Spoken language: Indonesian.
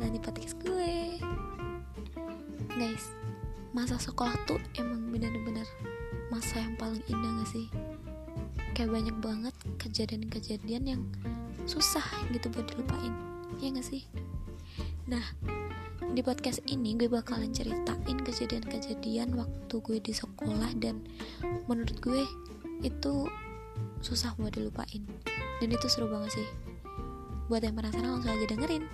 datang di podcast gue. Guys, masa sekolah tuh emang bener-bener masa yang paling indah gak sih? Kayak banyak banget kejadian-kejadian yang susah gitu buat dilupain. Ya gak sih? Nah, di podcast ini gue bakalan ceritain kejadian-kejadian waktu gue di sekolah dan menurut gue itu susah buat dilupain. Dan itu seru banget sih buat yang penasaran langsung aja dengerin